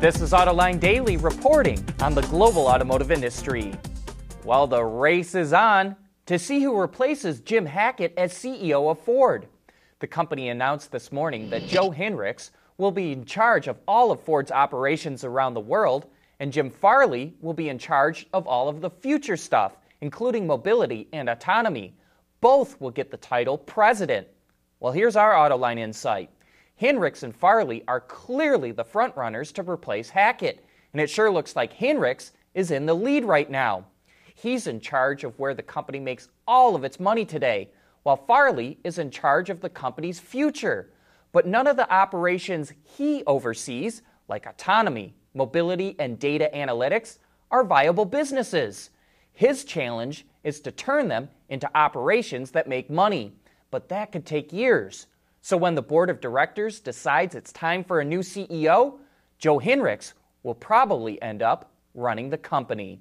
This is Autoline Daily reporting on the global automotive industry. While the race is on to see who replaces Jim Hackett as CEO of Ford. The company announced this morning that Joe Hinrichs will be in charge of all of Ford's operations around the world, and Jim Farley will be in charge of all of the future stuff, including mobility and autonomy. Both will get the title president. Well, here's our Autoline insight. Hinrichs and Farley are clearly the frontrunners to replace Hackett, and it sure looks like Hinrichs is in the lead right now. He's in charge of where the company makes all of its money today, while Farley is in charge of the company's future. But none of the operations he oversees, like autonomy, mobility, and data analytics, are viable businesses. His challenge is to turn them into operations that make money, but that could take years. So when the board of directors decides it's time for a new CEO, Joe Hinrichs will probably end up running the company.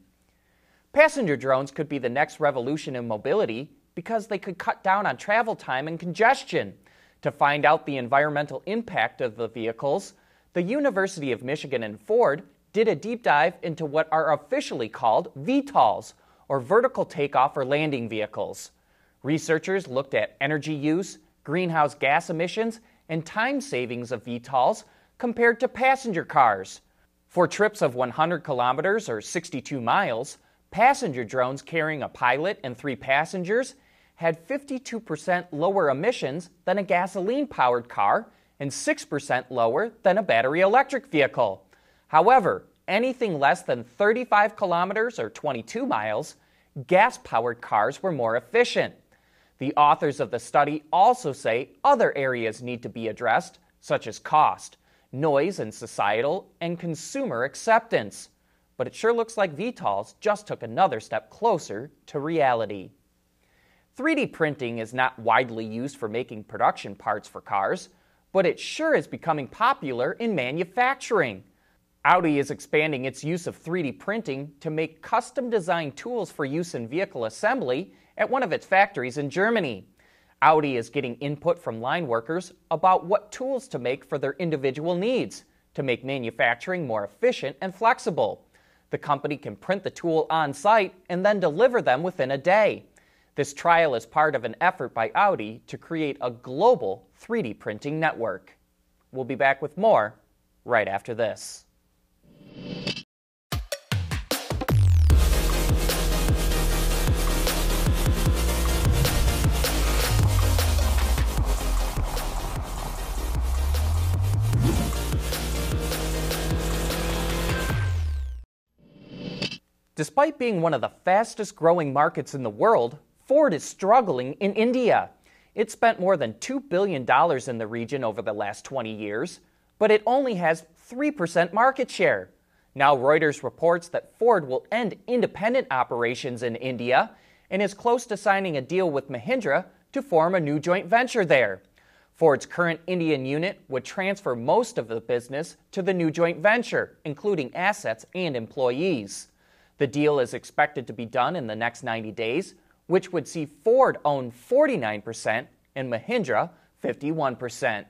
Passenger drones could be the next revolution in mobility because they could cut down on travel time and congestion. To find out the environmental impact of the vehicles, the University of Michigan and Ford did a deep dive into what are officially called VTOLs, or vertical takeoff or landing vehicles. Researchers looked at energy use, greenhouse gas emissions, and time savings of VTOLs compared to passenger cars. For trips of 100 kilometers or 62 miles, passenger drones carrying a pilot and three passengers had 52% lower emissions than a gasoline powered car and 6% lower than a battery electric vehicle. However, anything less than 35 kilometers or 22 miles, gas powered cars were more efficient. The authors of the study also say other areas need to be addressed, such as cost, noise and societal and consumer acceptance. But it sure looks like VTOLs just took another step closer to reality. 3D printing is not widely used for making production parts for cars, but it sure is becoming popular in manufacturing. Audi is expanding its use of 3D printing to make custom designed tools for use in vehicle assembly at one of its factories in Germany. Audi is getting input from line workers about what tools to make for their individual needs to make manufacturing more efficient and flexible. The company can print the tool on site and then deliver them within a day. This trial is part of an effort by Audi to create a global 3D printing network. We'll be back with more right after this. Despite being one of the fastest growing markets in the world, Ford is struggling in India. It spent more than $2 billion in the region over the last 20 years, but it only has 3% market share. Now, Reuters reports that Ford will end independent operations in India and is close to signing a deal with Mahindra to form a new joint venture there. Ford's current Indian unit would transfer most of the business to the new joint venture, including assets and employees. The deal is expected to be done in the next 90 days, which would see Ford own 49% and Mahindra 51%.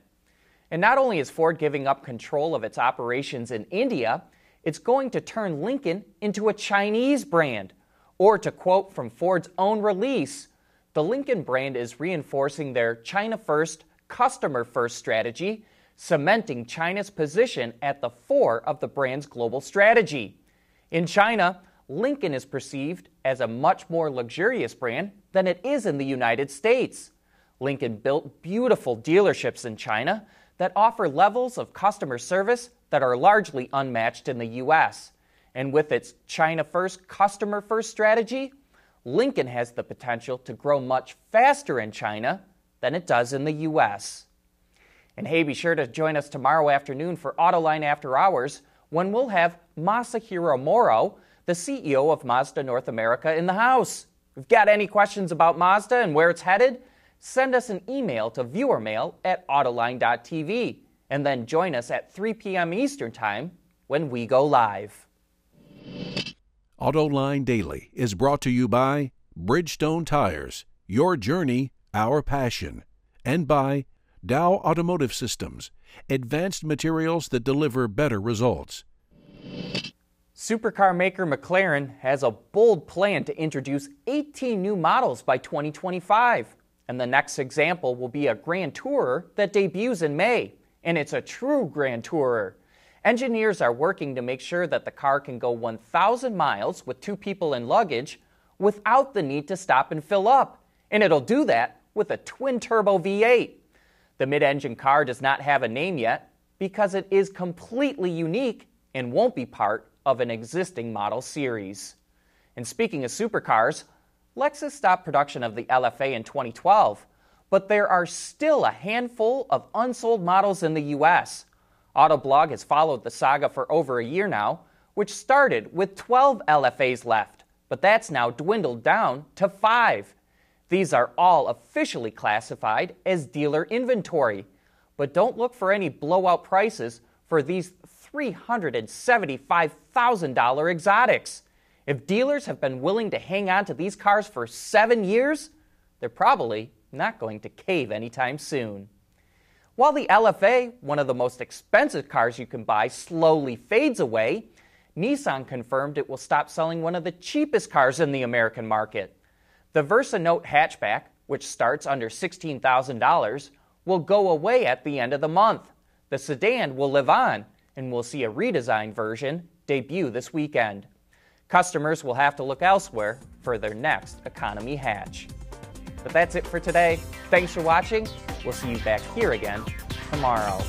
And not only is Ford giving up control of its operations in India, it's going to turn Lincoln into a Chinese brand. Or to quote from Ford's own release, the Lincoln brand is reinforcing their China first, customer first strategy, cementing China's position at the fore of the brand's global strategy. In China, Lincoln is perceived as a much more luxurious brand than it is in the United States. Lincoln built beautiful dealerships in China that offer levels of customer service that are largely unmatched in the U.S. And with its China first, customer first strategy, Lincoln has the potential to grow much faster in China than it does in the U.S. And hey, be sure to join us tomorrow afternoon for Autoline After Hours when we'll have Masahiro Moro the CEO of Mazda North America, in the house. If you've got any questions about Mazda and where it's headed, send us an email to viewermail at autoline.tv and then join us at 3 p.m. Eastern Time when we go live. AutoLine Daily is brought to you by Bridgestone Tires, your journey, our passion, and by Dow Automotive Systems, advanced materials that deliver better results. Supercar maker McLaren has a bold plan to introduce 18 new models by 2025. And the next example will be a Grand Tourer that debuts in May. And it's a true Grand Tourer. Engineers are working to make sure that the car can go 1,000 miles with two people and luggage without the need to stop and fill up. And it'll do that with a twin turbo V8. The mid engine car does not have a name yet because it is completely unique and won't be part of an existing model series. And speaking of supercars, Lexus stopped production of the LFA in 2012, but there are still a handful of unsold models in the US. Autoblog has followed the saga for over a year now, which started with 12 LFAs left, but that's now dwindled down to five. These are all officially classified as dealer inventory, but don't look for any blowout prices for these $375,000 exotics. If dealers have been willing to hang on to these cars for seven years, they're probably not going to cave anytime soon. While the LFA, one of the most expensive cars you can buy, slowly fades away, Nissan confirmed it will stop selling one of the cheapest cars in the American market. The Versa Note hatchback, which starts under $16,000, will go away at the end of the month. The sedan will live on, and we'll see a redesigned version debut this weekend. Customers will have to look elsewhere for their next economy hatch. But that's it for today. Thanks for watching. We'll see you back here again tomorrow.